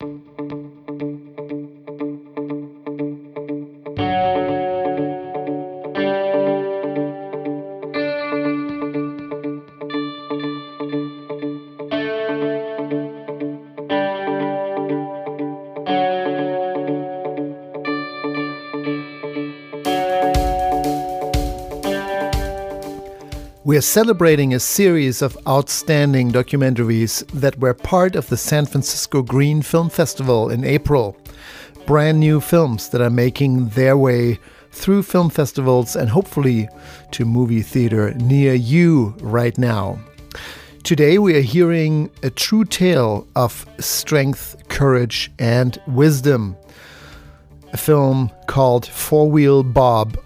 Thank you. We are celebrating a series of outstanding documentaries that were part of the San Francisco Green Film Festival in April. Brand new films that are making their way through film festivals and hopefully to movie theater near you right now. Today we are hearing a true tale of strength, courage, and wisdom. A film called Four Wheel Bob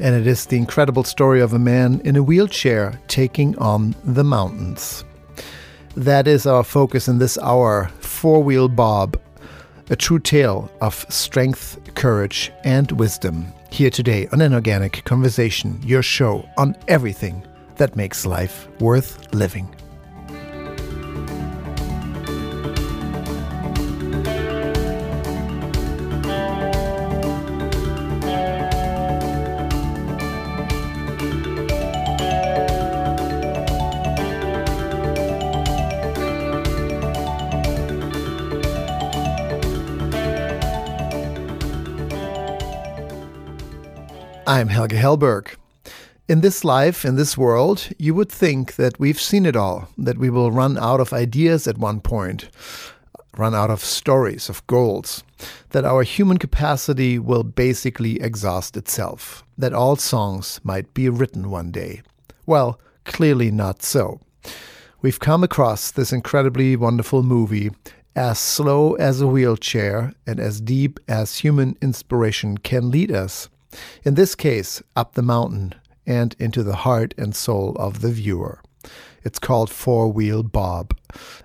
and it is the incredible story of a man in a wheelchair taking on the mountains. That is our focus in this hour Four Wheel Bob, a true tale of strength, courage, and wisdom. Here today on An Organic Conversation, your show on everything that makes life worth living. I'm Helge Hellberg. In this life, in this world, you would think that we've seen it all, that we will run out of ideas at one point, run out of stories, of goals, that our human capacity will basically exhaust itself, that all songs might be written one day. Well, clearly not so. We've come across this incredibly wonderful movie as slow as a wheelchair and as deep as human inspiration can lead us in this case, up the mountain and into the heart and soul of the viewer. It's called Four Wheel Bob,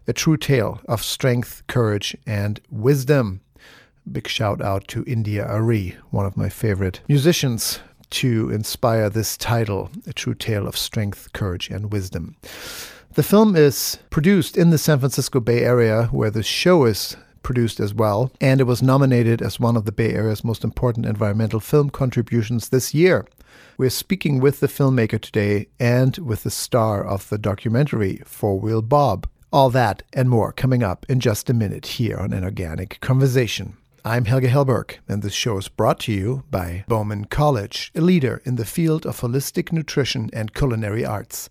a true tale of strength, courage, and wisdom. Big shout out to India.Arie, one of my favorite musicians, to inspire this title, A True Tale of Strength, Courage, and Wisdom. The film is produced in the San Francisco Bay Area, where the show is produced as well, and it was nominated as one of the Bay Area's most important environmental film contributions this year. We're speaking with the filmmaker today and with the star of the documentary, Four Wheel Bob. All that and more coming up in just a minute here on An Organic Conversation. I'm Helge Hellberg, and this show is brought to you by Bauman College, a leader in the field of holistic nutrition and culinary arts.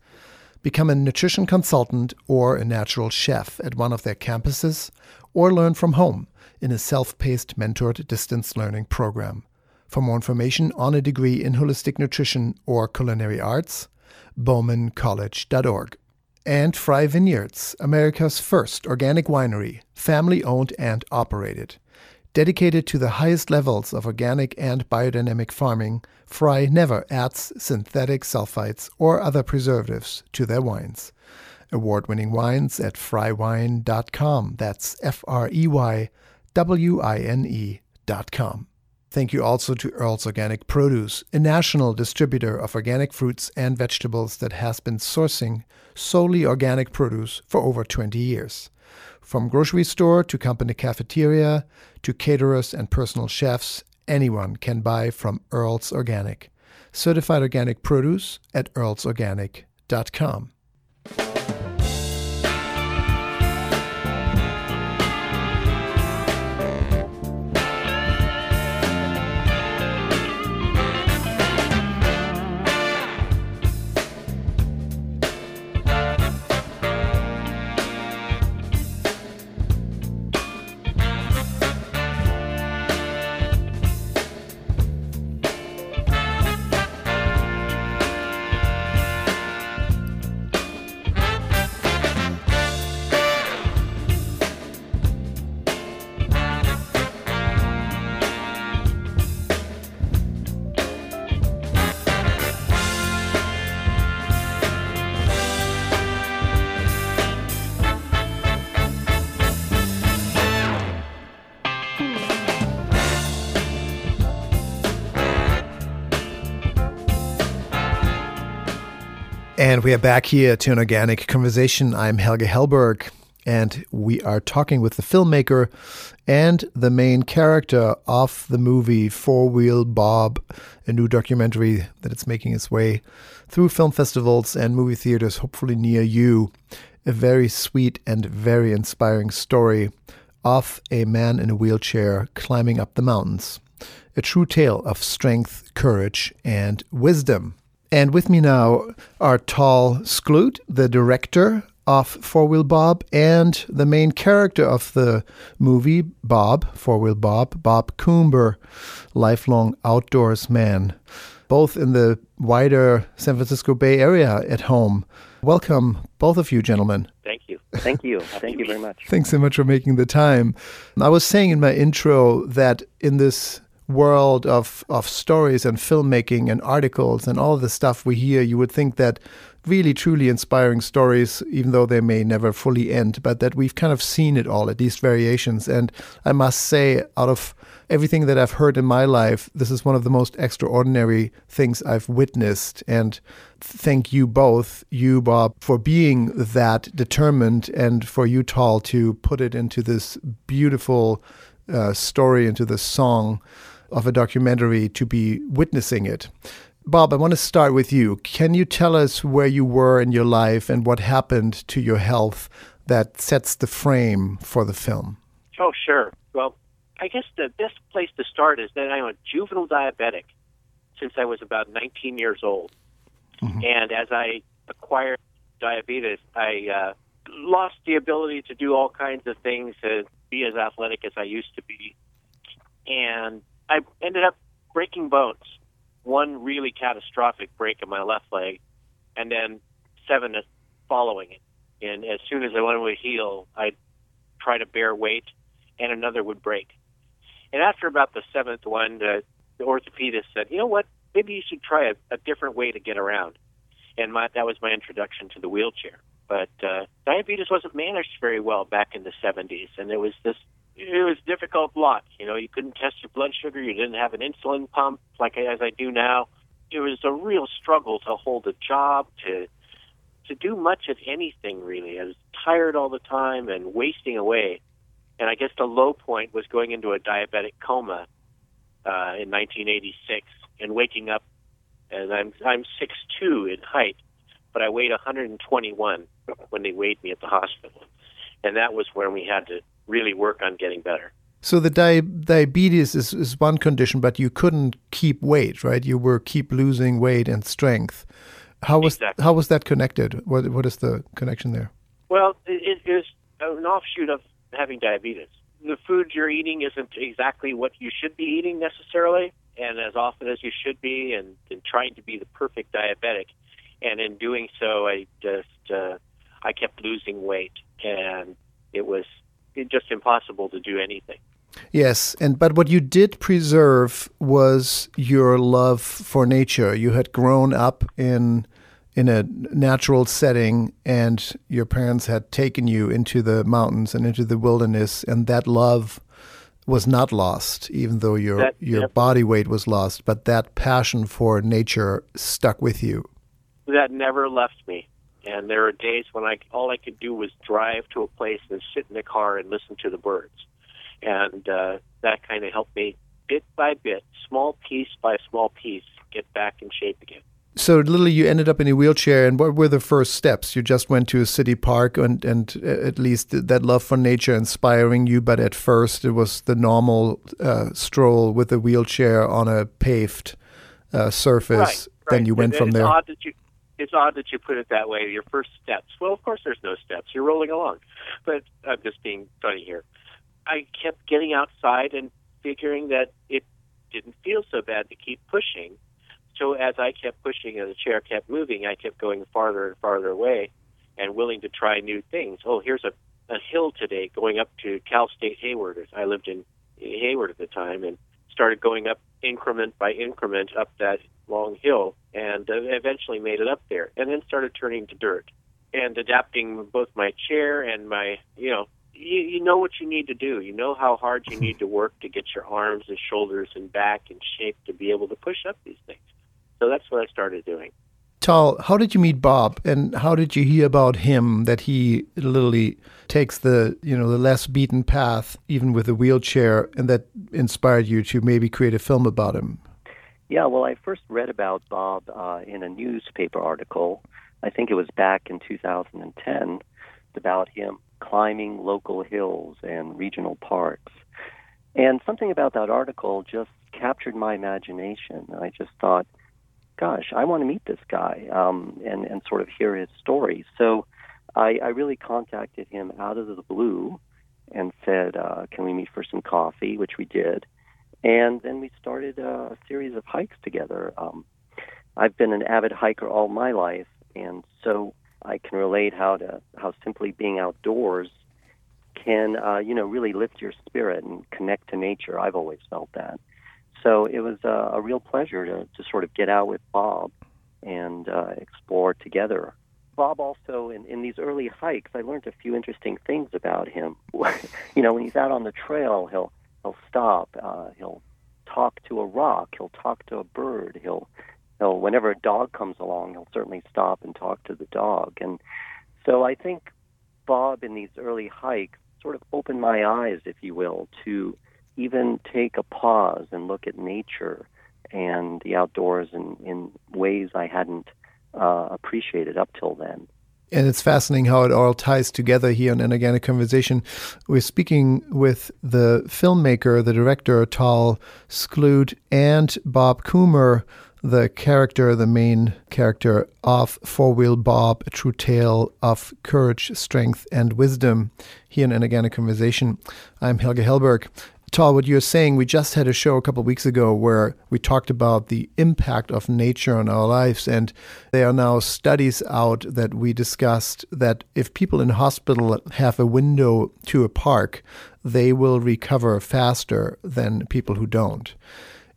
Become a nutrition consultant or a natural chef at one of their campuses or learn from home in a self paced mentored distance learning program. For more information on a degree in holistic nutrition or culinary arts, baumancollege.org. And Frey Vineyards, America's first organic winery, family owned and operated. Dedicated to the highest levels of organic and biodynamic farming, Frey never adds synthetic sulfites or other preservatives to their wines award winning wines at freywine.com. That's F R E Y W I N E.com. Thank you also to Earl's Organic Produce, a national distributor of organic fruits and vegetables that has been sourcing solely organic produce for over 20 years. From grocery store to company cafeteria to caterers and personal chefs, anyone can buy from Earl's Organic. Certified organic produce at earlsorganic.com. we are back here to an organic conversation. I'm Helge Hellberg. and we are talking with the filmmaker and the main character of the movie Four Wheel Bob, a new documentary that it's making its way through film festivals and movie theaters, hopefully near you. A very sweet and very inspiring story of a man in a wheelchair climbing up the mountains. A true tale of strength, courage, and wisdom. And with me now are Tal Skloot, the director of Four Wheel Bob, and the main character of the movie, Bob, Four Wheel Bob, Bob Coomber, lifelong outdoors man, both in the wider San Francisco Bay Area at home. Welcome, both of you, gentlemen. Thank you. Thank you. Thank you very much. Thanks so much for making the time. I was saying in my intro that in this world of, of stories and filmmaking and articles and all the stuff we hear, you would think that really truly inspiring stories, even though they may never fully end, but that we've kind of seen it all, at least variations. And I must say, out of everything that I've heard in my life, this is one of the most extraordinary things I've witnessed. And thank you both, you, Bob, for being that determined, and for you, Tal, to put it into this beautiful uh, story, into this song of a documentary to be witnessing it. Bob, I want to start with you. Can you tell us where you were in your life and what happened to your health that sets the frame for the film? Oh, sure. Well, I guess the best place to start is that I'm a juvenile diabetic since I was about 19 years old. Mm-hmm. And as I acquired diabetes, I uh, lost the ability to do all kinds of things, to be as athletic as I used to be. And I ended up breaking bones one really catastrophic break in my left leg, and then seven following it. And as soon as the one would heal, I'd try to bear weight, and another would break. And after about the seventh one, the, the orthopedist said, "You know what? Maybe you should try a, a different way to get around." And my, that was my introduction to the wheelchair. But uh, diabetes wasn't managed very well back in the 70s, and there was this it was difficult lot. You know, you couldn't test your blood sugar. You didn't have an insulin pump like as I do now. It was a real struggle to hold a job, to to do much of anything really. I was tired all the time and wasting away. And I guess the low point was going into a diabetic coma uh, in 1986 and waking up. And I'm I'm six two in height, but I weighed 121 when they weighed me at the hospital, and that was when we had to really work on getting better. So the di- diabetes is, is one condition, but you couldn't keep weight, right? You were keep losing weight and strength. How was exactly. how was that connected? What what is the connection there? Well, it, it is an offshoot of having diabetes. The food you're eating isn't exactly what you should be eating necessarily, and as often as you should be, and, and trying to be the perfect diabetic. And in doing so, I just uh, I kept losing weight, and it was just impossible to do anything. Yes, and but what you did preserve was your love for nature. You had grown up in in a natural setting and your parents had taken you into the mountains and into the wilderness and that love was not lost even though your that, your yep. body weight was lost but that passion for nature stuck with you that never left me and there are days when I all I could do was drive to a place and sit in the car and listen to the birds, and uh, that kind of helped me bit by bit, small piece by small piece, get back in shape again. So, literally, you ended up in a wheelchair, and what were the first steps? You just went to a city park, and, and uh, at least that love for nature inspiring you, but at first it was the normal uh, stroll with a wheelchair on a paved uh, surface. Right, right. Then you went and from it's there. It's odd that you put it that way. Your first steps. Well, of course, there's no steps. You're rolling along. But I'm just being funny here. I kept getting outside and figuring that it didn't feel so bad to keep pushing. So as I kept pushing and the chair kept moving, I kept going farther and farther away and willing to try new things. Oh, here's a, a hill today going up to Cal State Hayward. I lived in Hayward at the time and started going up increment by increment up that long hill and uh, eventually made it up there and then started turning to dirt and adapting both my chair and my you know you, you know what you need to do. You know how hard you need to work to get your arms and shoulders and back in shape to be able to push up these things. So that's what i started doing. Tal, how did you meet Bob, and how did you hear about him that he literally takes the you know the less beaten path, even with a wheelchair, and that inspired you to maybe create a film about him? Yeah, well, I first read about Bob uh, in a newspaper article. I think it was back in 2010 about him climbing local hills and regional parks. And something about that article just captured my imagination. I just thought, gosh, I want to meet this guy um, and, and sort of hear his story. So I, I really contacted him out of the blue and said, uh, can we meet for some coffee, which we did. And then we started a series of hikes together. Um, I've been an avid hiker all my life, and so I can relate how to how simply being outdoors can uh, you know really lift your spirit and connect to nature. I've always felt that. So it was uh, a real pleasure to, to sort of get out with Bob and uh, explore together. Bob also, in, in these early hikes, I learned a few interesting things about him. you know, when he's out on the trail, he'll he'll stop, uh, he'll talk to a rock, he'll talk to a bird, he'll he'll whenever a dog comes along, he'll certainly stop and talk to the dog. And so I think Bob in these early hikes sort of opened my eyes, if you will, to even take a pause and look at nature and the outdoors in, in ways I hadn't uh, appreciated up till then. And it's fascinating how it all ties together here on organic Conversation. We're speaking with the filmmaker, the director, Tal Skloot, and Bob Coomber, the character, the main character of Four Wheel Bob, a true tale of courage, strength, and wisdom here in An Organic Conversation. I'm Helge Hellberg. Tal, what you're saying, we just had a show a couple weeks ago where we talked about the impact of nature on our lives. And there are now studies out that we discussed that if people in hospital have a window to a park, they will recover faster than people who don't.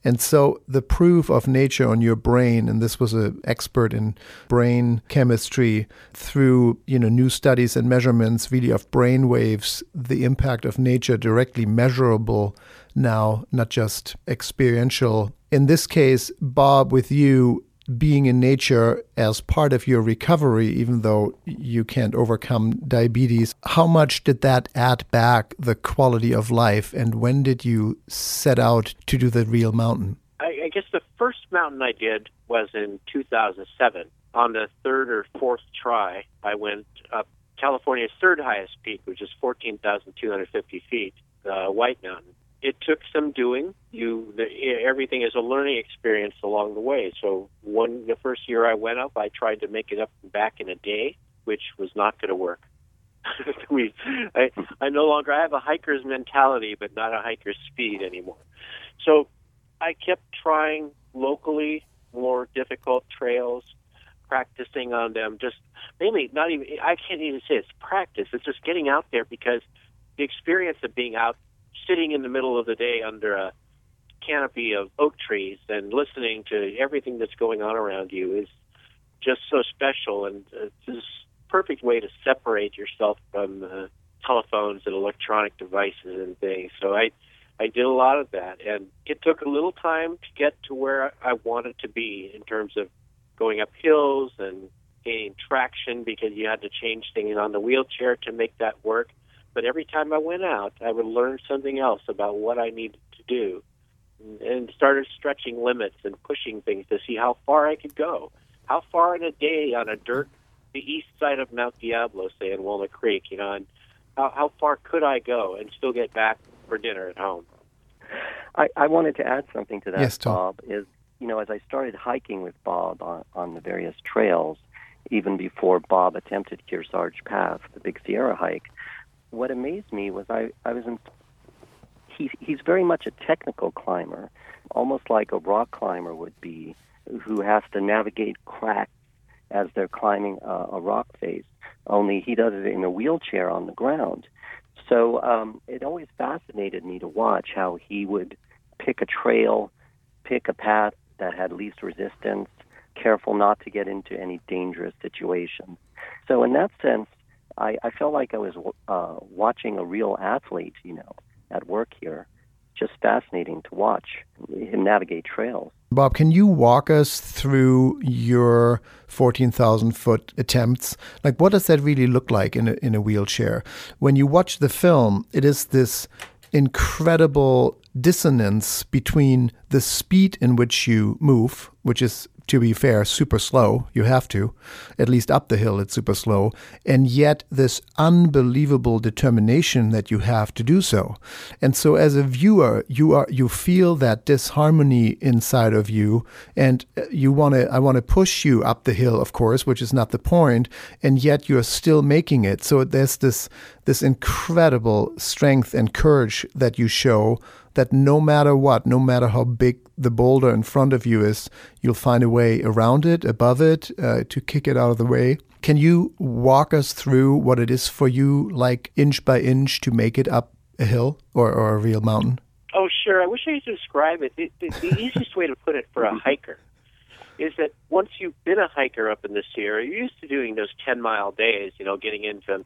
And so the proof of nature on your brain, and this was an expert in brain chemistry through you know new studies and measurements really of brain waves, the impact of nature directly measurable now, not just experiential. In this case, Bob, with you, being in nature as part of your recovery, even though you can't overcome diabetes, how much did that add back the quality of life? And when did you set out to do the real mountain? I, I guess the first mountain I did was in 2007. On the third or fourth try, I went up California's third highest peak, which is 14,250 feet, uh, White Mountain it took some doing. You the, everything is a learning experience along the way. So one the first year I went up, I tried to make it up and back in a day, which was not going to work. we I I no longer I have a hiker's mentality, but not a hiker's speed anymore. So I kept trying locally more difficult trails, practicing on them. Just mainly not even I can't even say it's practice. It's just getting out there because the experience of being out sitting in the middle of the day under a canopy of oak trees and listening to everything that's going on around you is just so special and it's a perfect way to separate yourself from uh, telephones and electronic devices and things. So I I did a lot of that and it took a little time to get to where I wanted to be in terms of going up hills and gaining traction because you had to change things on the wheelchair to make that work. But every time I went out, I would learn something else about what I needed to do and started stretching limits and pushing things to see how far I could go. How far in a day on a dirt, the east side of Mount Diablo, say in Walnut Creek, you know, and how, how far could I go and still get back for dinner at home? I, I wanted to add something to that, yes, Bob. Is you know, as I started hiking with Bob on, on the various trails, even before Bob attempted Kearsarge Pass, the Big Sierra hike, what amazed me was I, I was in, he, he's very much a technical climber, almost like a rock climber would be, who has to navigate cracks as they're climbing a, a rock face. Only he does it in a wheelchair on the ground. So um, it always fascinated me to watch how he would pick a trail, pick a path that had least resistance, careful not to get into any dangerous situations. So in that sense, I, I felt like I was uh, watching a real athlete, you know, at work here. Just fascinating to watch him navigate trails. Bob, can you walk us through your 14,000 foot attempts? Like, what does that really look like in a, in a wheelchair? When you watch the film, it is this incredible dissonance between the speed in which you move, which is to be fair, super slow. You have to, at least up the hill, it's super slow. And yet, this unbelievable determination that you have to do so. And so, as a viewer, you are you feel that disharmony inside of you, and uh, you want to. I want to push you up the hill, of course, which is not the point. And yet, you're still making it. So there's this this incredible strength and courage that you show that no matter what, no matter how big the boulder in front of you is, you'll find a way around it, above it, uh, to kick it out of the way. Can you walk us through what it is for you, like inch by inch, to make it up a hill or, or a real mountain? Oh, sure. I wish I could describe it. The, the, the easiest way to put it for a hiker is that once you've been a hiker up in the Sierra, you're used to doing those 10 mile days, you know, getting into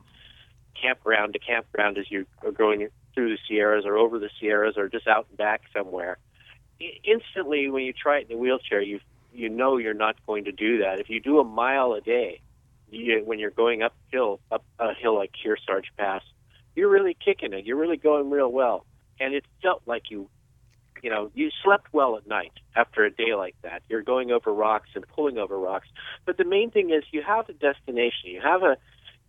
campground to campground as you are going through the Sierras or over the Sierras or just out and back somewhere. Instantly, when you try it in a wheelchair, you you know you're not going to do that. If you do a mile a day, you, when you're going uphill, up a hill like Kearsarge Pass, you're really kicking it. You're really going real well, and it felt like you, you know, you slept well at night after a day like that. You're going over rocks and pulling over rocks, but the main thing is you have a destination. You have a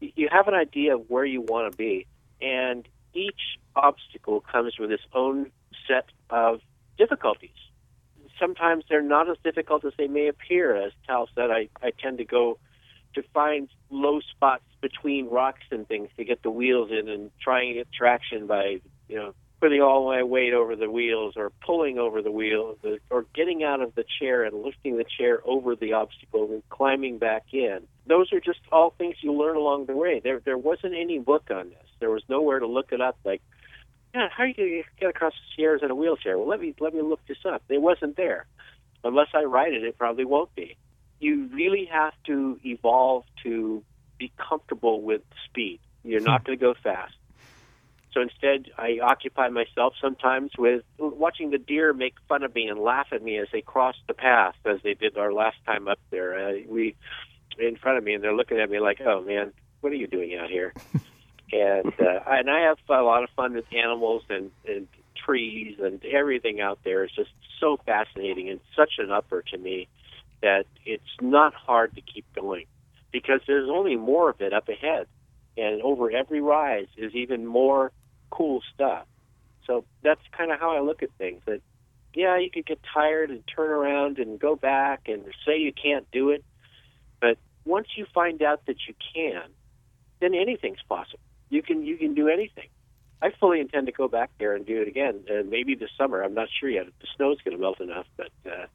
you have an idea of where you want to be, and each obstacle comes with its own set of difficulties. Sometimes they're not as difficult as they may appear. As Tal said, I, I tend to go to find low spots between rocks and things to get the wheels in and trying to get traction by, you know, putting all my weight over the wheels or pulling over the wheels or getting out of the chair and lifting the chair over the obstacle and climbing back in. Those are just all things you learn along the way. There there wasn't any book on this. There was nowhere to look it up like yeah, how are you going to get across the Sierras in a wheelchair? Well, let me let me look this up. It wasn't there. Unless I write it, it probably won't be. You really have to evolve to be comfortable with speed. You're not hmm. going to go fast. So instead, I occupy myself sometimes with watching the deer make fun of me and laugh at me as they cross the path, as they did our last time up there. Uh, we in front of me, and they're looking at me like, "Oh man, what are you doing out here?" and uh, and I have a lot of fun with animals and, and trees and everything out there. It's just so fascinating and such an upper to me that it's not hard to keep going because there's only more of it up ahead, and over every rise is even more cool stuff. So that's kind of how I look at things. That yeah, you could get tired and turn around and go back and say you can't do it, but once you find out that you can, then anything's possible. You can you can do anything. I fully intend to go back there and do it again, and maybe this summer. I'm not sure yet. The snow's going to melt enough, but uh,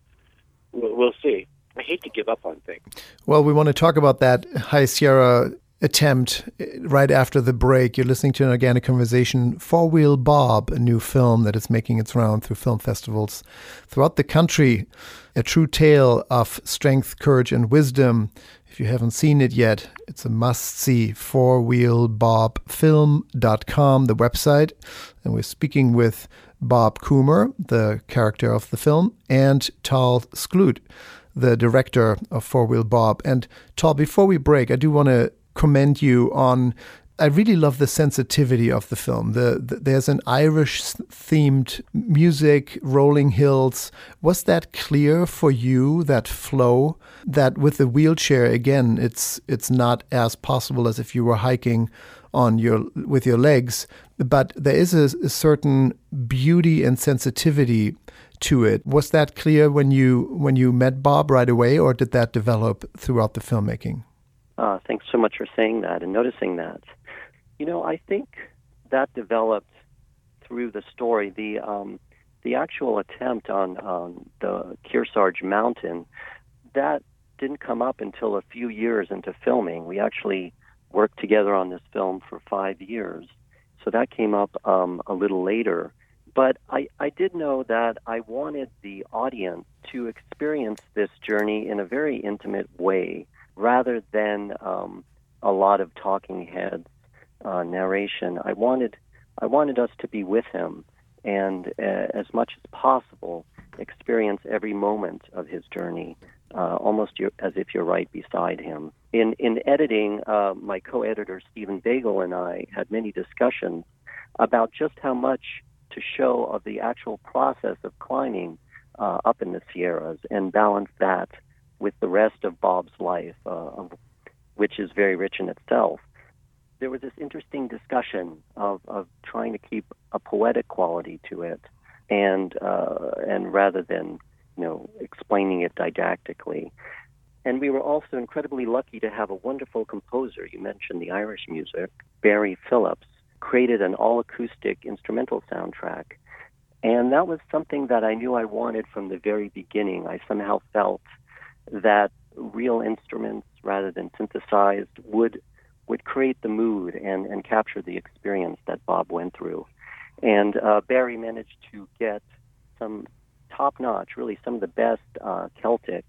we'll, we'll see. I hate to give up on things. Well, we want to talk about that High Sierra attempt eh, right after the break. You're listening to an organic conversation. Four Wheel Bob, a new film that is making its round through film festivals throughout the country. A true tale of strength, courage, and wisdom. If you haven't seen it yet, it's a must see. Fourwheelbobfilm.com, the website. And we're speaking with Bob Coomber, the character of the film, and Tal Skloot, the director of Four Wheel Bob. And Tal, before we break, I do want to commend you on I really love the sensitivity of the film. The, the, there's an Irish themed music, rolling hills. Was that clear for you? That flow, that with the wheelchair again, it's it's not as possible as if you were hiking on your with your legs, but there is a, a certain beauty and sensitivity to it. Was that clear when you when you met Bob right away, or did that develop throughout the filmmaking? Uh, thanks so much for saying that and noticing that. You know, I think that developed through the story. The um, the actual attempt on um, the Kearsarge Mountain that didn't come up until a few years into filming. We actually worked together on this film for five years, so that came up um, a little later. But I, I did know that I wanted the audience to experience this journey in a very intimate way rather than um, a lot of talking heads uh, narration. I wanted I wanted us to be with him and uh, as much as possible experience every moment of his journey, uh, almost as if you're right beside him. In in editing, uh, my co-editor Stephen Bagel and I had many discussions about just how much to show of the actual process of climbing uh, up in the Sierras and balance that with the rest of Bob's life, uh, which is very rich in itself. There was this interesting discussion of, of trying to keep a poetic quality to it, and uh, and rather than you know explaining it didactically. And we were also incredibly lucky to have a wonderful composer. You mentioned the Irish music, Barry Phillips, created an all acoustic instrumental soundtrack. And that was something that I knew I wanted from the very beginning. I somehow felt that real instruments rather than synthesized would would create the mood and, and capture the experience that Bob went through. And uh, Barry managed to get some top notch, really some of the best uh, Celtic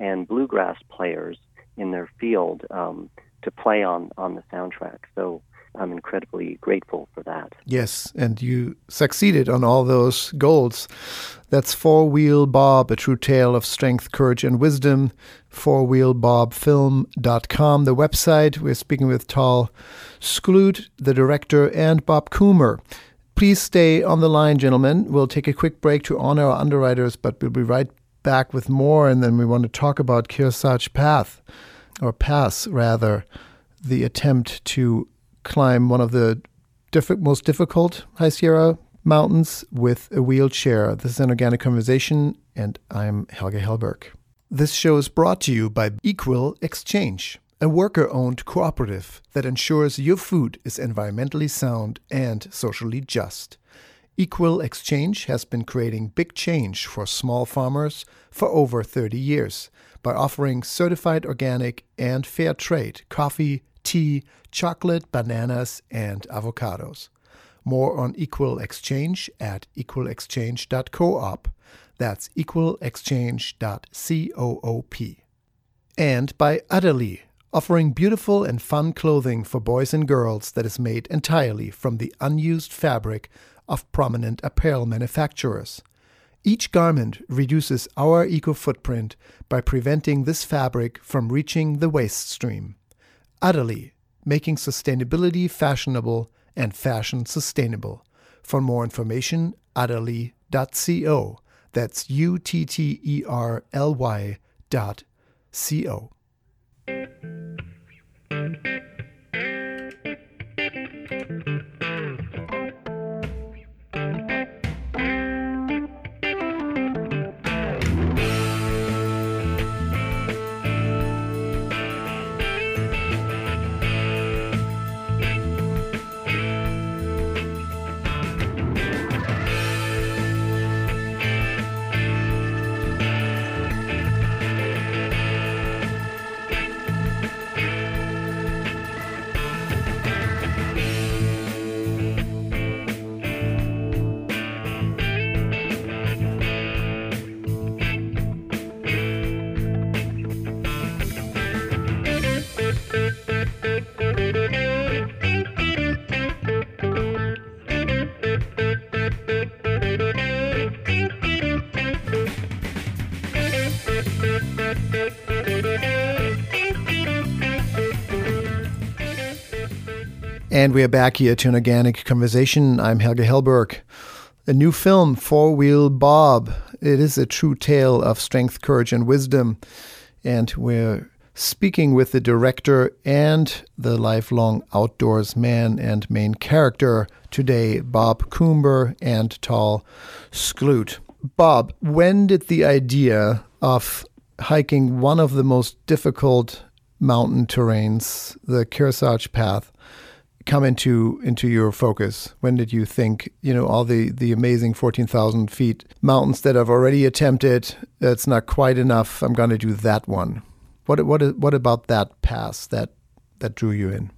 and bluegrass players in their field um, to play on, on the soundtrack. So I'm incredibly grateful for that. Yes, and you succeeded on all those goals. That's Four Wheel Bob, a true tale of strength, courage, and wisdom. Fourwheelbobfilm.com, the website. We're speaking with Tal Skloot, the director, and Bob Coomber. Please stay on the line, gentlemen. We'll take a quick break to honor our underwriters, but we'll be right back with more, and then we want to talk about Kearsarge Path, or Pass, rather, the attempt to climb one of the diff- most difficult High Sierra mountains with a wheelchair. This is an organic conversation, and I'm Helge Hellberg. This show is brought to you by Equal Exchange, a worker owned cooperative that ensures your food is environmentally sound and socially just. Equal Exchange has been creating big change for small farmers for over 30 years by offering certified organic and fair trade coffee, tea, chocolate, bananas, and avocados. More on Equal Exchange at equalexchange.coop. That's equalexchange.coop. And by Utterly, offering beautiful and fun clothing for boys and girls that is made entirely from the unused fabric of prominent apparel manufacturers. Each garment reduces our eco footprint by preventing this fabric from reaching the waste stream. Utterly, making sustainability fashionable and fashion sustainable. For more information, utterly.co. That's U T T E R L Y dot C O. And we are back here to an organic conversation. I'm Helge Hellberg. A new film, Four Wheel Bob. It is a true tale of strength, courage, and wisdom. And we're speaking with the director and the lifelong outdoors man and main character today, Bob Coomber and Tal Skloot. Bob, when did the idea of hiking one of the most difficult mountain terrains, the Kearsarge Path, come into into your focus? When did you think, you know, all the the amazing fourteen thousand feet mountains that I've already attempted, it's not quite enough. I'm going to do that one. What what what about that pass that that drew you in?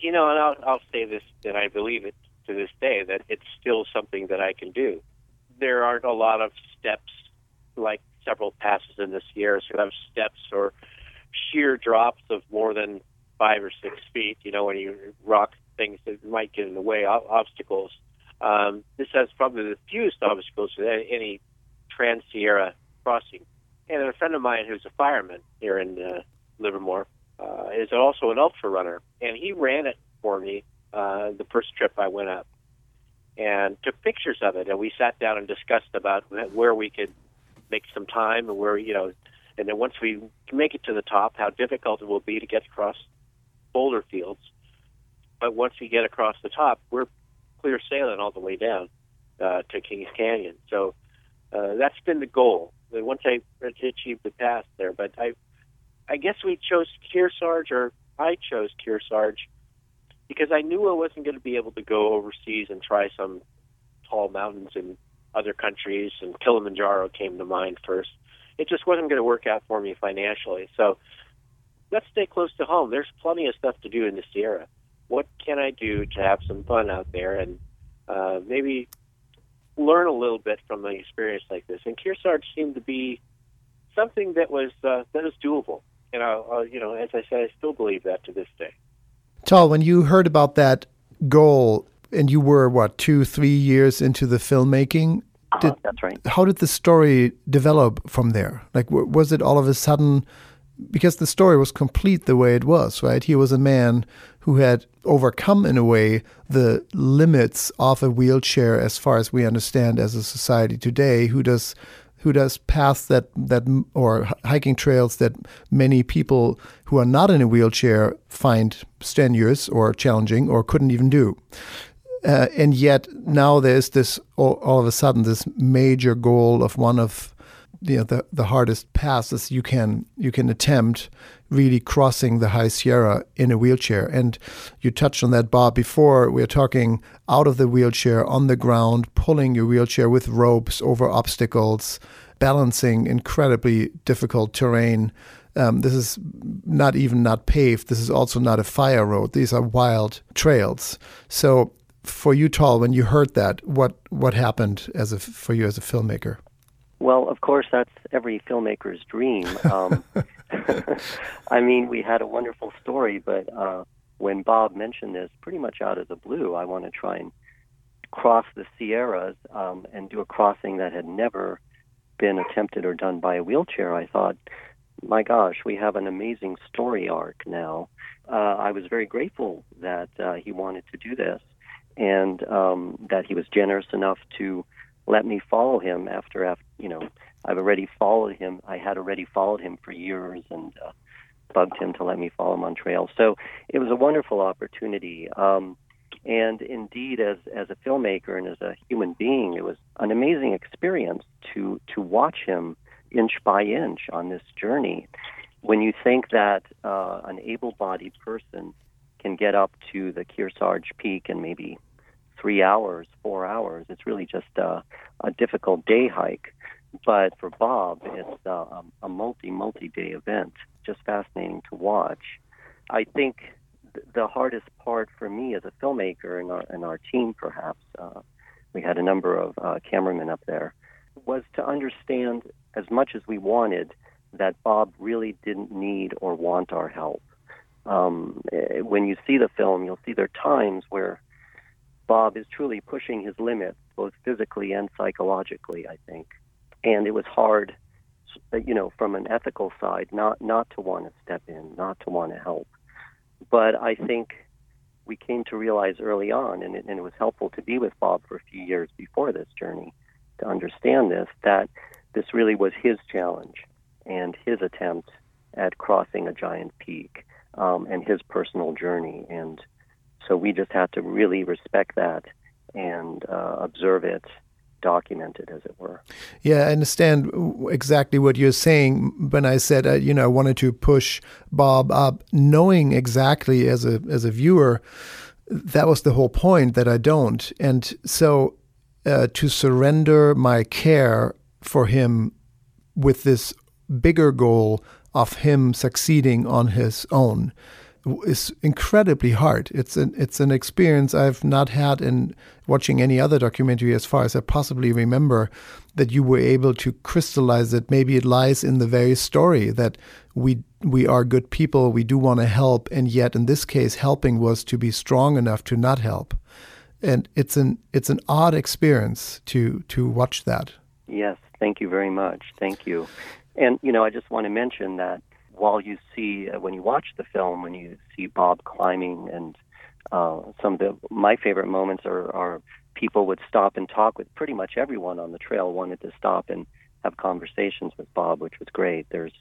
You know, and I'll I'll say this that I believe it to this day that it's still something that I can do. There aren't a lot of steps like several passes in the Sierras that have steps or sheer drops of more than five or six feet. You know, when you rock things that might get in the way, obstacles. Um, this has probably the fewest obstacles that any Trans Sierra crossing. And a friend of mine who's a fireman here in uh, Livermore uh, is also an ultra runner, and he ran it for me uh, the first trip I went up, and took pictures of it. And we sat down and discussed about where we could make some time and where you know, and then once we make it to the top, how difficult it will be to get across boulder fields. But once we get across the top, we're clear sailing all the way down uh, to Kings Canyon. So uh, that's been the goal. Once I achieved the pass there, but I, I guess we chose Kearsarge, or I chose Kearsarge, because I knew I wasn't going to be able to go overseas and try some tall mountains in other countries, and Kilimanjaro came to mind first. It just wasn't going to work out for me financially. So let's stay close to home. There's plenty of stuff to do in the Sierra. What can I do to have some fun out there and uh, maybe learn a little bit from an experience like this? And Kearsarge seemed to be something that was uh, that was doable. You know, uh, you know, as I said, I still believe that to this day. Tal, when you heard about that goal, and you were what two, three years into the filmmaking, uh-huh, that's right. How did the story develop from there? Like, was it all of a sudden? Because the story was complete the way it was, right? He was a man who had overcome, in a way, the limits of a wheelchair as far as we understand as a society today, who does who does paths that that or hiking trails that many people who are not in a wheelchair find strenuous or challenging or couldn't even do. Uh, and yet now there's this all, all, of a sudden this major goal of one of you know the, the hardest passes you can you can attempt really crossing the high sierra in a wheelchair and you touched on that bob before we are talking out of the wheelchair on the ground pulling your wheelchair with ropes over obstacles balancing incredibly difficult terrain um, this is not even not paved. This is also not a fire road. These are wild trails. So for you, Tal, when you heard that, what what happened as a for you as a filmmaker? Well, of course, that's every filmmaker's dream. Um, I mean, we had a wonderful story, but uh, when Bob mentioned this, pretty much out of the blue, I want to try and cross the Sierras um, and do a crossing that had never been attempted or done by a wheelchair. I thought, my gosh, we have an amazing story arc now. Uh, I was very grateful that uh, he wanted to do this and um, that he was generous enough to let me follow him after, after you know I've already followed him. I had already followed him for years and uh, bugged him to let me follow him on trails. So it was a wonderful opportunity. Um, and indeed, as as a filmmaker and as a human being, it was an amazing experience to to watch him inch by inch on this journey. When you think that uh, an able-bodied person can get up to the Kearsarge Peak in maybe three hours, four hours. It's really just a, a difficult day hike. But for Bob, it's a, a multi, multi day event. Just fascinating to watch. I think th- the hardest part for me as a filmmaker and our, and our team, perhaps, uh, we had a number of uh, cameramen up there, was to understand as much as we wanted that Bob really didn't need or want our help um, eh, when you see the film, you'll see there are times where Bob is truly pushing his limits, both physically and psychologically. I think, and it was hard, you know, from an ethical side, not not to want to step in, not to want to help. But I think we came to realize early on, and it, and it was helpful to be with Bob for a few years before this journey to understand this, that this really was his challenge and his attempt at crossing a giant peak um, and his personal journey. And so we just have to really respect that and uh, observe it, document it, as it were. Yeah, I understand exactly what you're saying when I said, uh, you know, I wanted to push Bob up, knowing exactly as a as a viewer. That was the whole point that I don't. And so uh, to surrender my care for him with this bigger goal of him succeeding on his own is incredibly hard. It's an it's an experience I've not had in watching any other documentary as far as I possibly remember that you were able to crystallize it. Maybe it lies in the very story that we we are good people, we do want to help, and yet in this case helping was to be strong enough to not help. And it's an it's an odd experience to to watch that. Yes, Thank you very much. Thank you. And, you know, I just want to mention that while you see, uh, when you watch the film, when you see Bob climbing and uh, some of the, my favorite moments are, are people would stop and talk with pretty much everyone on the trail wanted to stop and have conversations with Bob, which was great. There's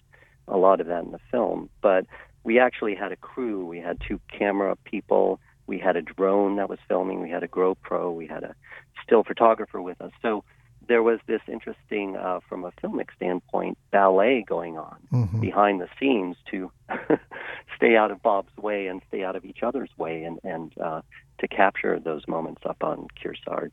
a lot of that in the film. But we actually had a crew. We had two camera people. We had a drone that was filming. We had a GoPro. We had a still photographer with us. So there was this interesting, uh, from a filmic standpoint, ballet going on Mhm. behind the scenes to stay out of Bob's way and stay out of each other's way, and and uh, to capture those moments up on Kearsarge.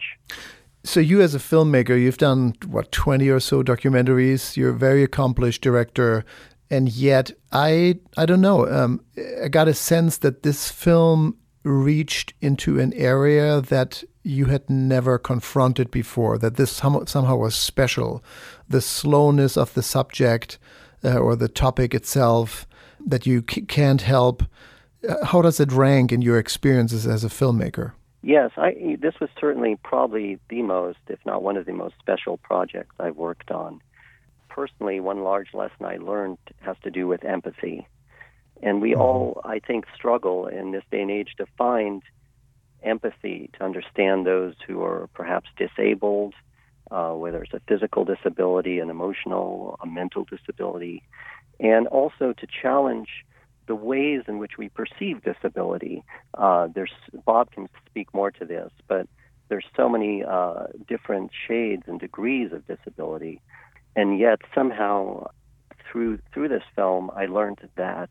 So you, as a filmmaker, you've done what twenty or so documentaries. You're a very accomplished director, and yet I I don't know. Um, I got a sense that this film reached into an area that you had never confronted before. That this somehow, somehow was special. The slowness of the subject uh, or the topic itself that you c- can't help. Uh, how does it rank in your experiences as a filmmaker? Yes, I, this was certainly probably the most, if not one of the most special projects I've worked on. Personally, one large lesson I learned has to do with empathy. And we all, I think, struggle in this day and age to find empathy, to understand those who are perhaps disabled, uh, whether it's a physical disability, an emotional, a mental disability, and also to challenge the ways in which we perceive disability. Uh, there's Bob can speak more to this, but there's so many uh, different shades and degrees of disability, and yet somehow through through this film, I learned that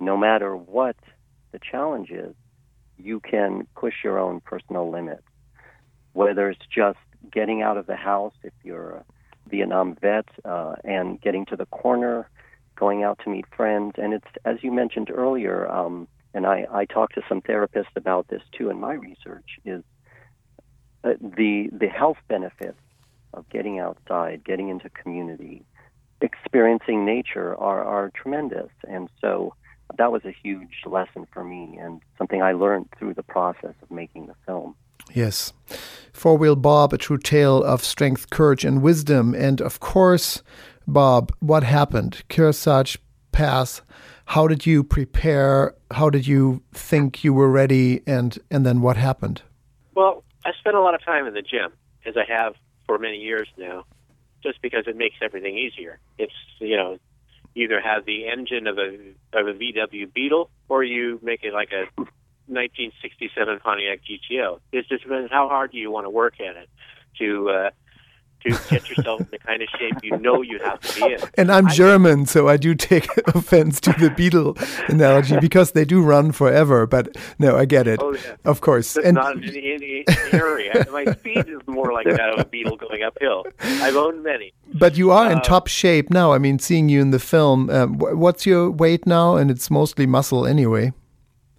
no matter what the challenge is, you can push your own personal limits. Whether it's just getting out of the house if you're a Vietnam vet uh, and getting to the corner going out to meet friends. And it's, as you mentioned earlier, um, and I, I talked to some therapists about this too in my research, is uh, the, the health benefits of getting outside, getting into community, experiencing nature are, are tremendous. And so that was a huge lesson for me and something I learned through the process of making the film. Yes. Four Wheel Bob, a true tale of strength, courage, and wisdom. And of course, Bob, what happened? Kearsarge Pass. How did you prepare? How did you think you were ready? And and then what happened? Well, I spent a lot of time in the gym, as I have for many years now, just because it makes everything easier. It's you know, you either have the engine of a of a VW Beetle, or you make it like a 1967 Pontiac GTO. It just depends how hard do you want to work at it to uh, to get yourself in the kind of shape you know you have to be in. And I'm I- German, so I do take offense to the Beetle analogy because they do run forever. But no, I get it. Oh, yeah. Of course. That's And not in any, any area. My speed is more like that of a beetle going uphill. I've owned many. but you are in uh, top shape now. I mean, seeing you in the film. Um, what's your weight now? And it's mostly muscle anyway.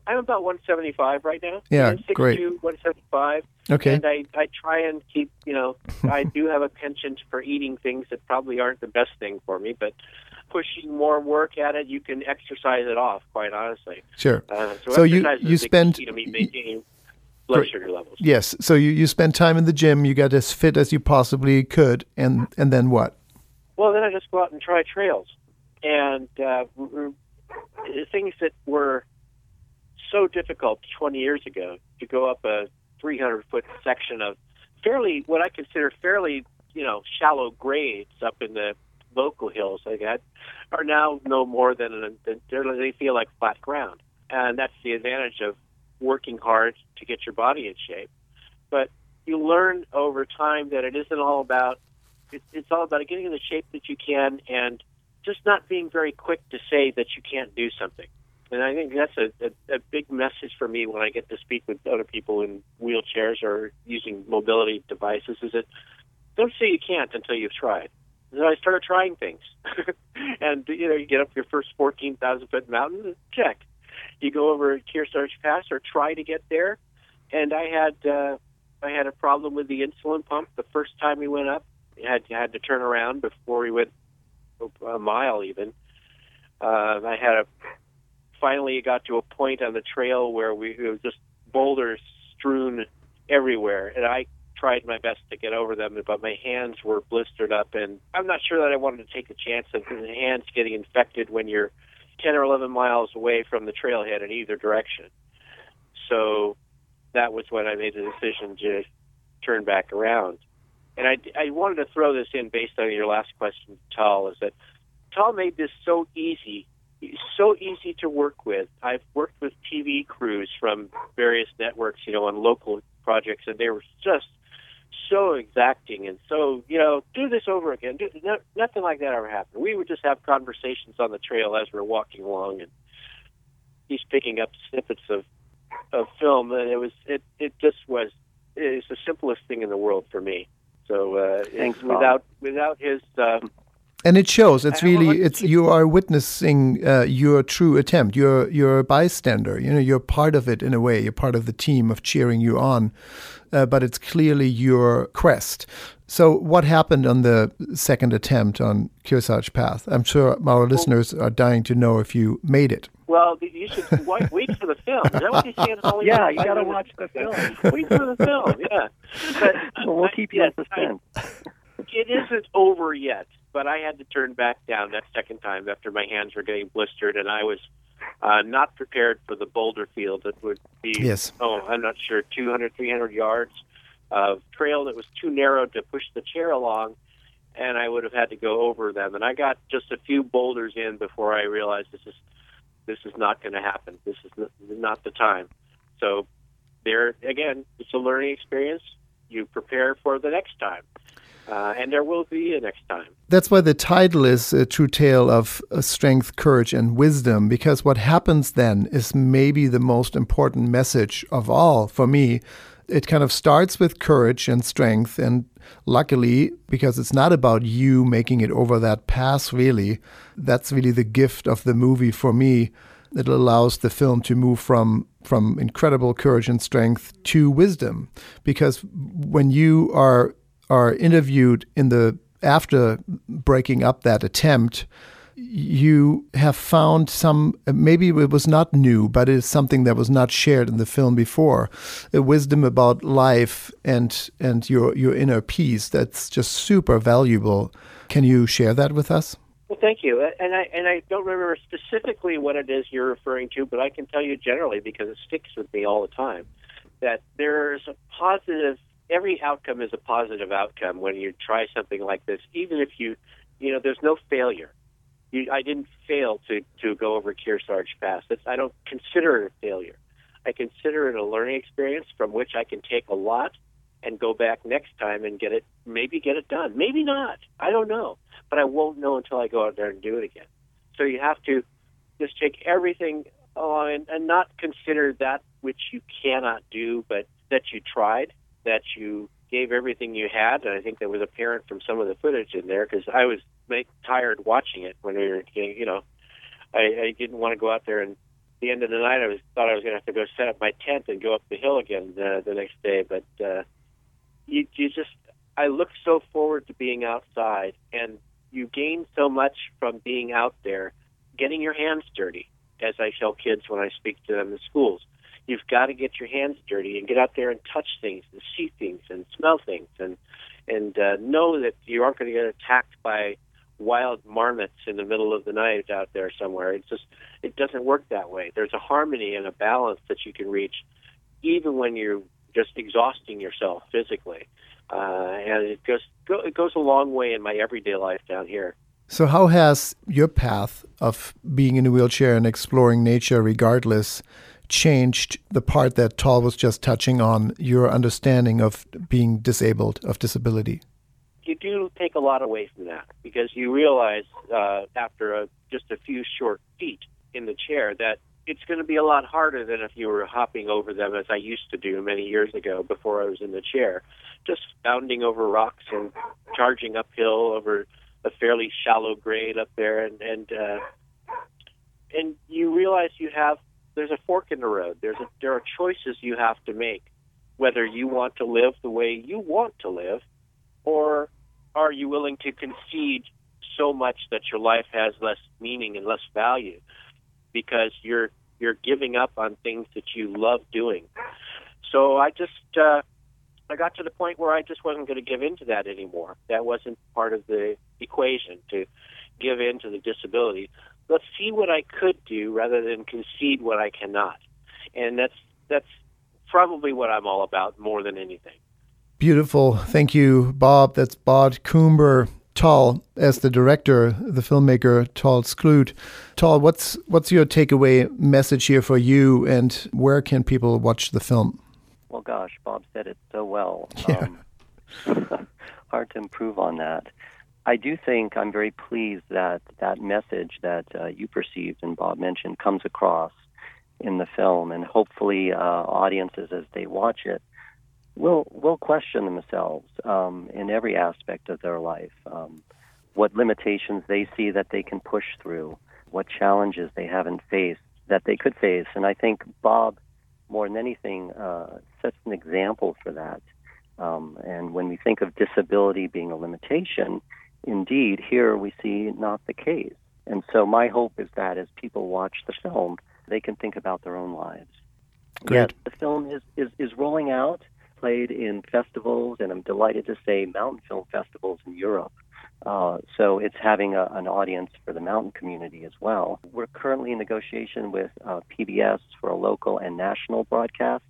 I'm about 175 right now. Yeah, I'm 6'2", great. 175. Okay. And I, I try and keep, you know, I do have a penchant for eating things that probably aren't the best thing for me, but pushing more work at it, you can exercise it off, quite honestly. Sure. Uh, so So you- you spend- key to me maintaining blood sugar levels. Yes. So you, you spent time in the gym. You got as fit as you possibly could, and and then what? Well, then I just go out and try trails, and uh, things that were so difficult 20 years ago to go up a 300 foot section of fairly what I consider fairly you know shallow grades up in the local hills like that are now no more than, an, than they feel like flat ground, and that's the advantage of working hard to get your body in shape. But you learn over time that it isn't all about it, it's all about getting in the shape that you can and just not being very quick to say that you can't do something. And I think that's a, a, a big message for me when I get to speak with other people in wheelchairs or using mobility devices is that don't say you can't until you've tried. So I started trying things. and, you know, you get up your first 14,000 foot mountain, check. You go over Kearsarge Pass or try to get there. And I had, uh, I had a problem with the insulin pump the first time we went up had had to turn around before we went a mile even. Uh, I had a finally it got to a point on the trail where we it was just boulders strewn everywhere, and I tried my best to get over them, but my hands were blistered up, and I'm not sure that I wanted to take the chance of the hands getting infected when you're 10 or 11 miles away from the trailhead in either direction. So that was when I made the decision to turn back around. And I, I wanted to throw this in based on your last question, Tal, is that Tal made this so easy, so easy to work with. I've worked with TV crews from various networks, you know, on local projects, and they were just so exacting and so you know do this over again. Do, no, nothing like that ever happened. We would just have conversations on the trail as we we're walking along and he's picking up snippets of of film and it was it it just was it's the simplest thing in the world for me. So uh Thanks, without without his uh, and it shows. It's really it's you are witnessing uh, your true attempt. You're you're a bystander. You know you're part of it in a way. You're part of the team of cheering you on. Uh, but it's clearly your quest. So, what happened on the second attempt on Kearsarge Path? I'm sure our listeners are dying to know if you made it. Well, you should wait, wait for the film. Is that what you're saying? Only yeah, you got to watch the film. wait for the film. Yeah, but well, we'll keep you in suspense. I, it isn't over yet but I had to turn back down that second time after my hands were getting blistered, and I was uh, not prepared for the boulder field that would be, yes. oh, I'm not sure, 200, 300 yards of trail that was too narrow to push the chair along, and I would have had to go over them. And I got just a few boulders in before I realized this is this is not going to happen. This is not the time. So there again, it's a learning experience. You prepare for the next time. Uh, and there will be a next time. That's why the title is a true tale of uh, strength, courage, and wisdom, because what happens then is maybe the most important message of all for me. It kind of starts with courage and strength, and luckily, because it's not about you making it over that pass, really, that's really the gift of the movie for me. It allows the film to move from from incredible courage and strength to wisdom, because when you are are interviewed in the after breaking up that attempt, you have found some maybe it was not new but it is something that was not shared in the film before a wisdom about life and and your your inner peace that's just super valuable. Can you share that with us? Well thank you. And i and i don't remember specifically what it is you're referring to but i can tell you generally because it sticks with me all the time that there's a positive every outcome is a positive outcome when you try something like this. Even if you, you know, there's no failure. You, I didn't fail to to go over Kearsarge Pass. That's, I don't consider it a failure. I consider it a learning experience from which I can take a lot and go back next time and get it, maybe get it done. Maybe not. I don't know. But I won't know until I go out there and do it again. So you have to just take everything and, and not consider that which you cannot do, but that you tried that you gave everything you had, and I think that was apparent from some of the footage in there because I was tired watching it when we were, you know, I, I didn't want to go out there and at the end of the night I was thought I was going to have to go set up my tent and go up the hill again uh, the next day, but uh, you you just I look so forward to being outside, and you gain so much from being out there, getting your hands dirty, as I tell kids when I speak to them in schools you've got to get your hands dirty and get out there and touch things and see things and smell things and and uh, know that you aren't going to get attacked by wild marmots in the middle of the night out there somewhere. It just it doesn't work that way. There's a harmony and a balance that you can reach even when you're just exhausting yourself physically. Uh, and it goes go, it goes a long way in my everyday life down here. So, how has your path of being in a wheelchair and exploring nature, regardless, changed the part that Tal was just touching on, your understanding of being disabled, of disability? You do take a lot away from that because you realize uh, after a, just a few short feet in the chair that it's going to be a lot harder than if you were hopping over them as I used to do many years ago before I was in the chair. Just bounding over rocks and charging uphill over a fairly shallow grade up there and and uh and you realize you have there's a fork in the road. There's a, there are choices you have to make, whether you want to live the way you want to live, or are you willing to concede so much that your life has less meaning and less value because you're you're giving up on things that you love doing. So I just uh, I got to the point where I just wasn't going to give in to that anymore. That wasn't part of the equation to give in to the disability. Let's see what I could do rather than concede what I cannot. And that's that's probably what I'm all about more than anything. Beautiful. Thank you, Bob. That's Bob Coomber. Tal, as the director, the filmmaker Tal Skloot. Tal, what's what's your takeaway message here for you, and where can people watch the film? Well, gosh, Bob said it so well. Yeah. Um, hard to improve on that. I do think I'm very pleased that that message that uh, you perceived and Bob mentioned comes across in the film, and hopefully, uh, audiences as they watch it will will question themselves um, in every aspect of their life. Um, what limitations they see that they can push through, what challenges they haven't faced that they could face, and I think Bob, more than anything, uh, sets an example for that. Um, and when we think of disability being a limitation, indeed, here we see not the case. And so my hope is that as people watch the film, they can think about their own lives. Great. Yes, the film is, is, is rolling out, played in festivals, and I'm delighted to say mountain film festivals in Europe. Uh, so it's having a, an audience for the mountain community as well. We're currently in negotiation with uh, PBS for a local and national broadcast.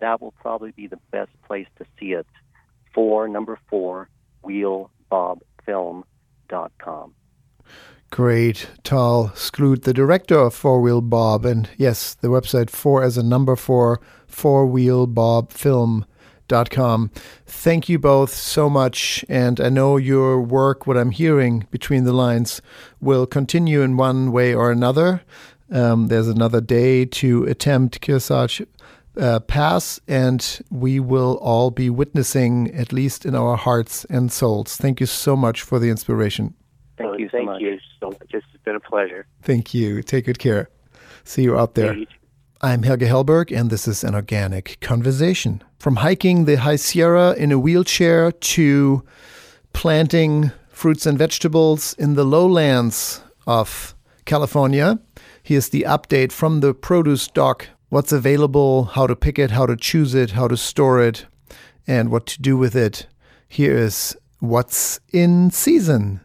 That will probably be the best place to see it for number four, wheelbobfilm.com. Great. Tal Skloot, the director of Four Wheel Bob. And yes, the website four as a number four, four wheel bob film. Dot com. Thank you both so much. And I know your work, what I'm hearing between the lines, will continue in one way or another. Um, there's another day to attempt Kearsarge uh, Pass, and we will all be witnessing, at least in our hearts and souls. Thank you so much for the inspiration. Thank you so thank much. you so much. It's been a pleasure. Thank you. Take good care. See you out there. Yeah, you. I'm Helge Hellberg, and this is an organic conversation. From hiking the High Sierra in a wheelchair to planting fruits and vegetables in the lowlands of California, here's the update from the produce doc what's available, how to pick it, how to choose it, how to store it, and what to do with it. Here is what's in season.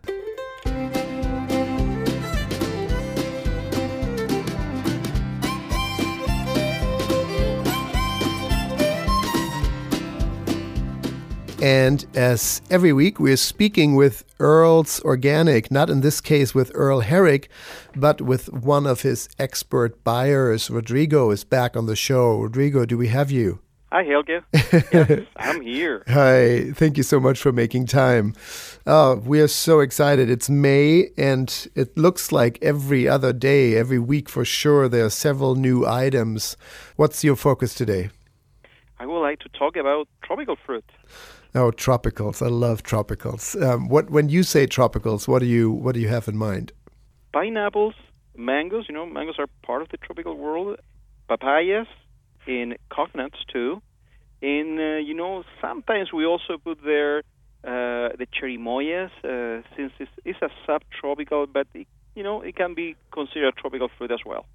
And as every week, we're speaking with Earl's Organic, not in this case with Earl Herrick, but with one of his expert buyers. Rodrigo is back on the show. Rodrigo, do we have you? Hi, Helge. yes, I'm here. Hi, thank you so much for making time. Uh, we are so excited. It's May, and it looks like every other day, every week for sure, there are several new items. What's your focus today? I would like to talk about tropical fruit. Oh, tropicals! I love tropicals. Um, what when you say tropicals, what do you what do you have in mind? Pineapples, mangoes, you know, mangoes are part of the tropical world. Papayas, and coconuts too. And, uh, you know, sometimes we also put there uh, the cherimoyas, uh, since it's, it's a subtropical, but, it, you know, it can be considered tropical fruit as well.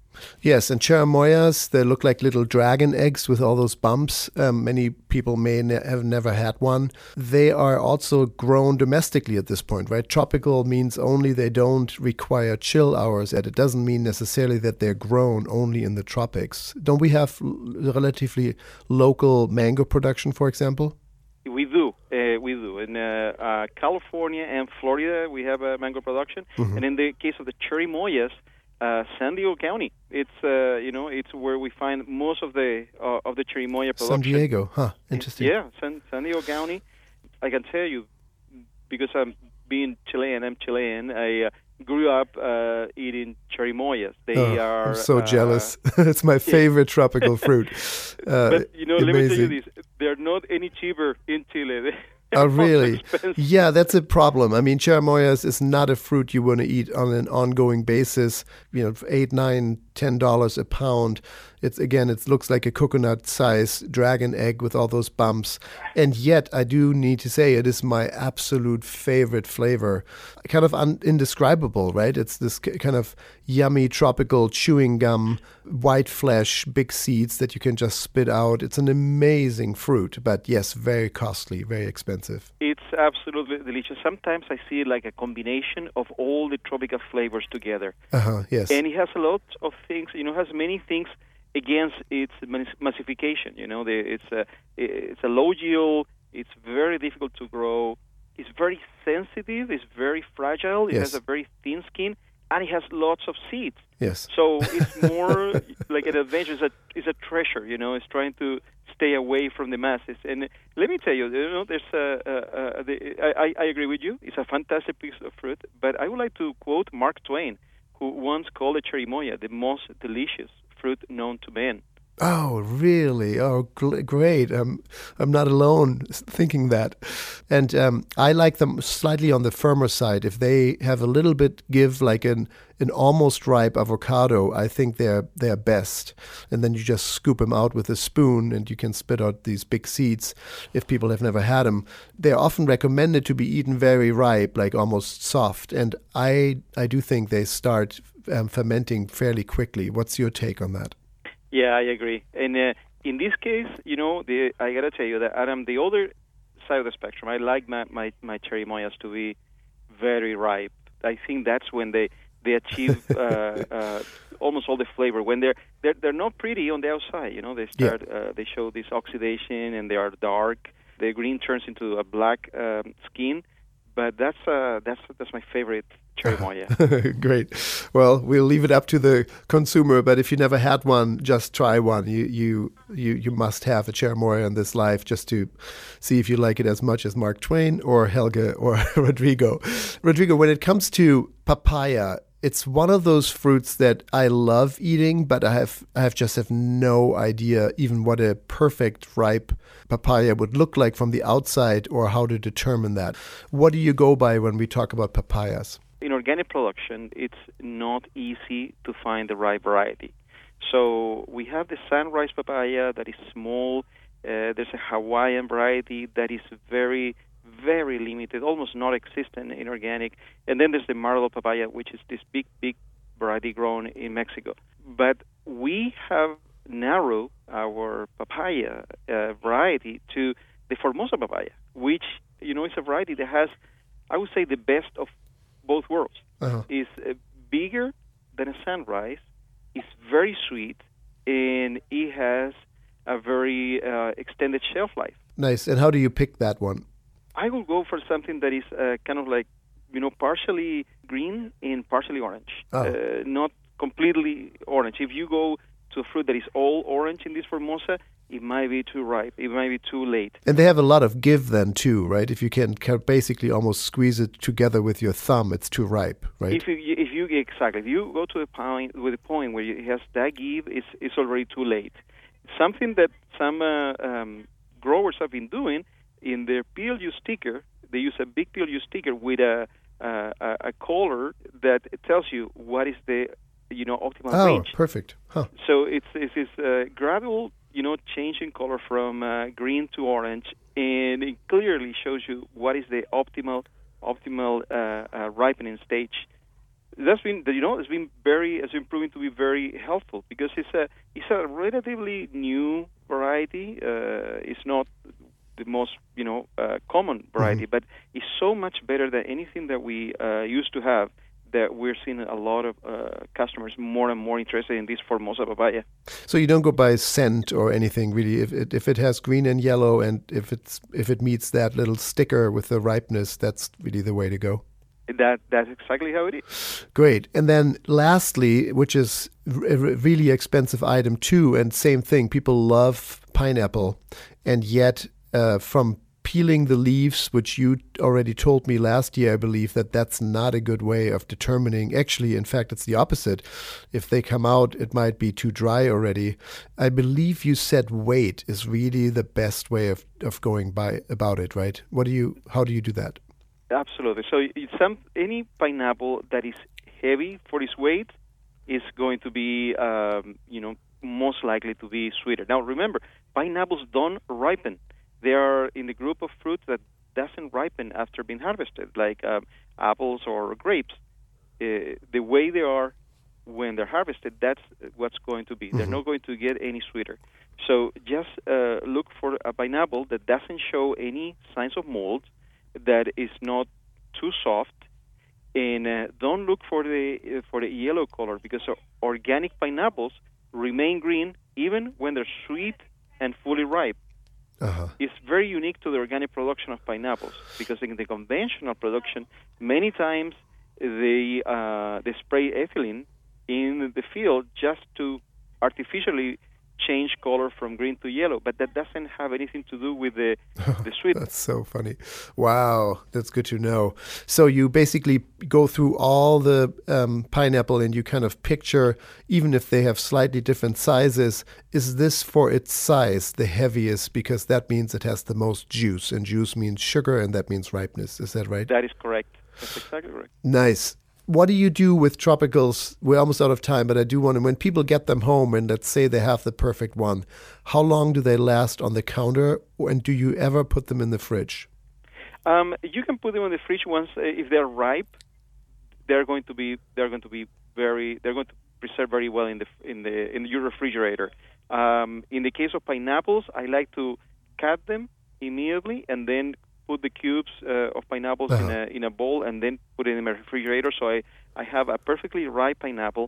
Yes, and cherimoyas, they look like little dragon eggs with all those bumps. Um, many people may ne- have never had one. They are also grown domestically at this point, right? Tropical means only they don't require chill hours, and it doesn't mean necessarily that they're grown only in the tropics. Don't we have l- relatively local mango production, for example? We do, uh, we do. In uh, uh, California and Florida, we have a mango production, and in the case of the cherimoyas, uh, San Diego County. It's uh, you know it's where we find most of the uh, of the cherimoya production. San Diego, huh? Interesting. Yeah, San, San Diego County. I can tell you because I'm being Chilean. I'm Chilean. I uh, grew up uh, eating cherimoyas. They Oh, are. I'm so uh, jealous. it's my favorite tropical fruit. Uh, But you know, let me tell you amazing. this: they're not any cheaper in Chile. Oh, really? Yeah, that's a problem. I mean, cherimoyas is not a fruit you want to eat on an ongoing basis. You know, eight, nine, ten dollars a pound. It's again, it looks like a coconut size dragon egg with all those bumps, and yet I do need to say it is my absolute favorite flavor. Kind of un- indescribable, right? It's this kind of yummy tropical chewing gum, white flesh, big seeds that you can just spit out. It's an amazing fruit, but yes, very costly, very expensive. It's absolutely delicious. Sometimes I see it like a combination of all the tropical flavors together. Uh-huh, yes. And it has a lot of things, you know, has many things against its massification. You know, the, it's a it's a low yield. It's very difficult to grow. It's very sensitive. It's very fragile. It Yes. has a very thin skin, and it has lots of seeds. yes. So it's more like an adventure. It's a, it's a treasure, you know. It's trying to stay away from the masses. And let me tell you, you know, there's a, a, a the, I, I- I agree with you. It's a fantastic piece of fruit. But I would like to quote Mark Twain, who once called the cherimoya the most delicious fruit known to man. Oh, really? Oh, great. Um, I'm not alone thinking that. And um, I like them slightly on the firmer side. If they have a little bit give, like an an almost ripe avocado, I think they're they're best. And then you just scoop them out with a spoon, and you can spit out these big seeds. If people have never had them, they're often recommended to be eaten very ripe, like almost soft. And I I do think they start um, fermenting fairly quickly. What's your take on that? Yeah, I agree. And uh, in this case, you know, the, I gotta tell you that Adam, the other side of the spectrum, I like my my, my cherimoyas to be very ripe. I think that's when they they achieve uh, uh, almost all the flavor. When they're they're they're not pretty on the outside, you know, they Yeah. start uh, they show this oxidation and they are dark. The green turns into a black um, skin. But that's uh, that's that's my favorite cherry moya. Great. Well, we'll leave it up to the consumer, but if you never had one, just try one. You you you you must have a cherimoya in this life just to see if you like it as much as Mark Twain or Helge or Rodrigo. Rodrigo, when it comes to papaya, it's one of those fruits that I love eating, but I have I have just have no idea even what a perfect ripe papaya would look like from the outside or how to determine that. What do you go by when we talk about papayas? in organic production, it's not easy to find the right variety. So we have the sunrise papaya that is small. Uh, there's a Hawaiian variety that is very, very limited, almost not existent in organic. And then there's the Maradol papaya, which is this big, big variety grown in Mexico. But we have narrowed our papaya uh, variety to the Formosa papaya, which you know is a variety that has, I would say, the best of both worlds. Uh-huh. Is uh, bigger than a sunrise, is very sweet, and it has a very uh, extended shelf life. Nice. And how do you pick that one? I will go for something that is uh, kind of like, you know, partially green and partially orange. Oh. Uh, not completely orange. If you go to a fruit that is all orange in this Formosa, it might be too ripe. It might be too late. And they have a lot of give then too, right? If you can basically almost squeeze it together with your thumb, it's too ripe, right? If you if you exactly if you go to a point with a point where it has that give, it's it's already too late. Something that some uh, um, growers have been doing in their PLU sticker, they use a big PLU sticker with a uh, a, a color that tells you what is the you know optimal oh, range. perfect. Huh. So it's it's this uh, gradual, you know, change in color from uh, green to orange, and it clearly shows you what is the optimal optimal uh, uh, ripening stage. That's been, you know, it's been very, it's been proving to be very helpful because it's a it's a relatively new variety. Uh, it's not the most, you know, uh, common variety, but it's so much better than anything that we uh, used to have that we're seeing a lot of uh, customers more and more interested in this Formosa papaya. So you don't go by scent or anything really. If it if it has green and yellow, and if it's if it meets that little sticker with the ripeness, that's really the way to go. That that's exactly how it is. Great. And then lastly, which is a really expensive item too, and same thing, people love pineapple, and yet uh, from peeling the leaves, which you already told me last year, I believe that that's not a good way of determining. Actually, in fact, it's the opposite. If they come out, it might be too dry already. I believe you said weight is really the best way of, of going by about it, right? What do you? How do you do that? Absolutely. So some any pineapple that is heavy for its weight is going to be, um, you know, most likely to be sweeter. Now, remember, pineapples don't ripen. They are in the group of fruits that doesn't ripen after being harvested, like um, apples or grapes. Uh, the way they are when they're harvested, that's what's going to be. Mm-hmm. They're not going to get any sweeter. So just uh, look for a pineapple that doesn't show any signs of mold, that is not too soft, and uh, don't look for the uh, for the yellow color because organic pineapples remain green even when they're sweet and fully ripe. Uh-huh. It's very unique to the organic production of pineapples because in the conventional production, many times they uh, they spray ethylene in the field just to artificially change color from green to yellow, but that doesn't have anything to do with the the sweet. that's so funny. Wow, that's good to know. So you basically go through all the um, pineapple and you kind of picture, even if they have slightly different sizes, is this for its size the heaviest because that means it has the most juice, and juice means sugar, and that means ripeness. Is that right? That is correct. That's exactly right. Nice what do you do with tropicals? We're almost out of time, but I do want to. When people get them home and let's say they have the perfect one, how long do they last on the counter, and do you ever put them in the fridge? Um, you can put them in the fridge once uh, if they're ripe. They're going to be they're going to be very they're going to preserve very well in the in the in your refrigerator. Um, in the case of pineapples, I like to cut them immediately and then put the cubes uh, of pineapples uh-huh. in a in a bowl and then put it in my refrigerator. So I I have a perfectly ripe pineapple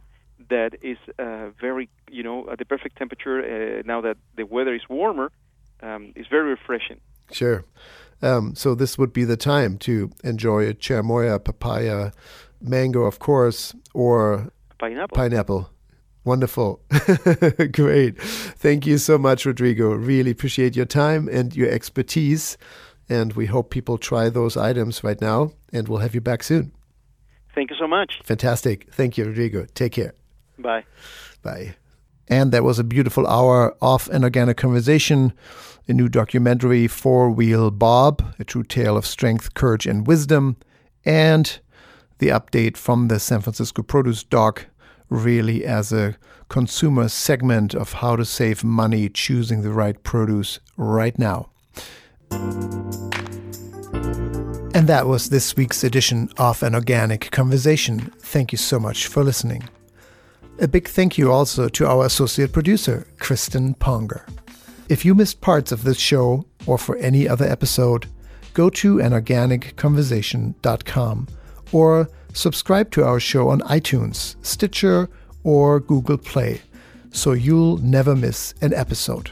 that is uh, very you know at the perfect temperature. Uh, now that the weather is warmer, um, it's very refreshing. Sure. Um, so this would be the time to enjoy a cherimoya, papaya, mango, of course, or pineapple. Pineapple. Wonderful. Great. Thank you so much, Rodrigo. Really appreciate your time and your expertise. And we hope people try those items right now, and we'll have you back soon. Thank you so much. Fantastic. Thank you, Rodrigo. Take care. Bye. Bye. And that was a beautiful hour of an organic conversation, a new documentary, Four Wheel Bob, a true tale of strength, courage, and wisdom, and the update from the San Francisco Produce Doc, really as a consumer segment of how to save money choosing the right produce right now. And that was this week's edition of An Organic Conversation. Thank you so much for listening. A big thank you also to our associate producer, Kristen Ponger. If you missed parts of this show or for any other episode, go to anorganicconversation.com or subscribe to our show on iTunes, Stitcher, or Google Play so you'll never miss an episode.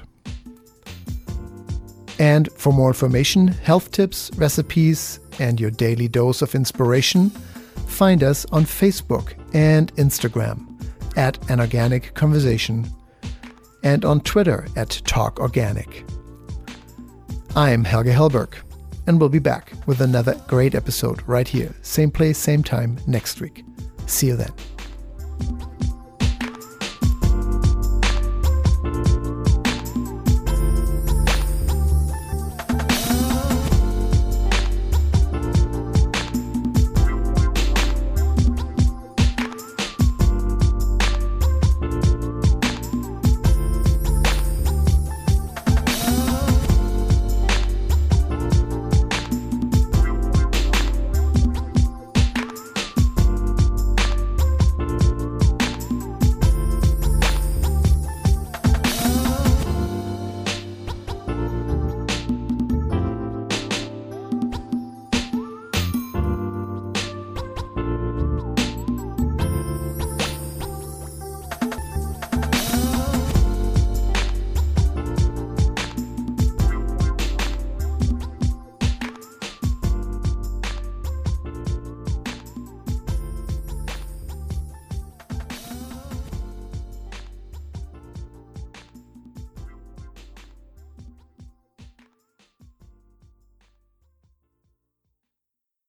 And for more information, health tips, recipes, and your daily dose of inspiration, find us on Facebook and Instagram at An Organic Conversation and on Twitter at Talk Organic. I'm Helge Hellberg, and we'll be back with another great episode right here, same place, same time next week. See you then.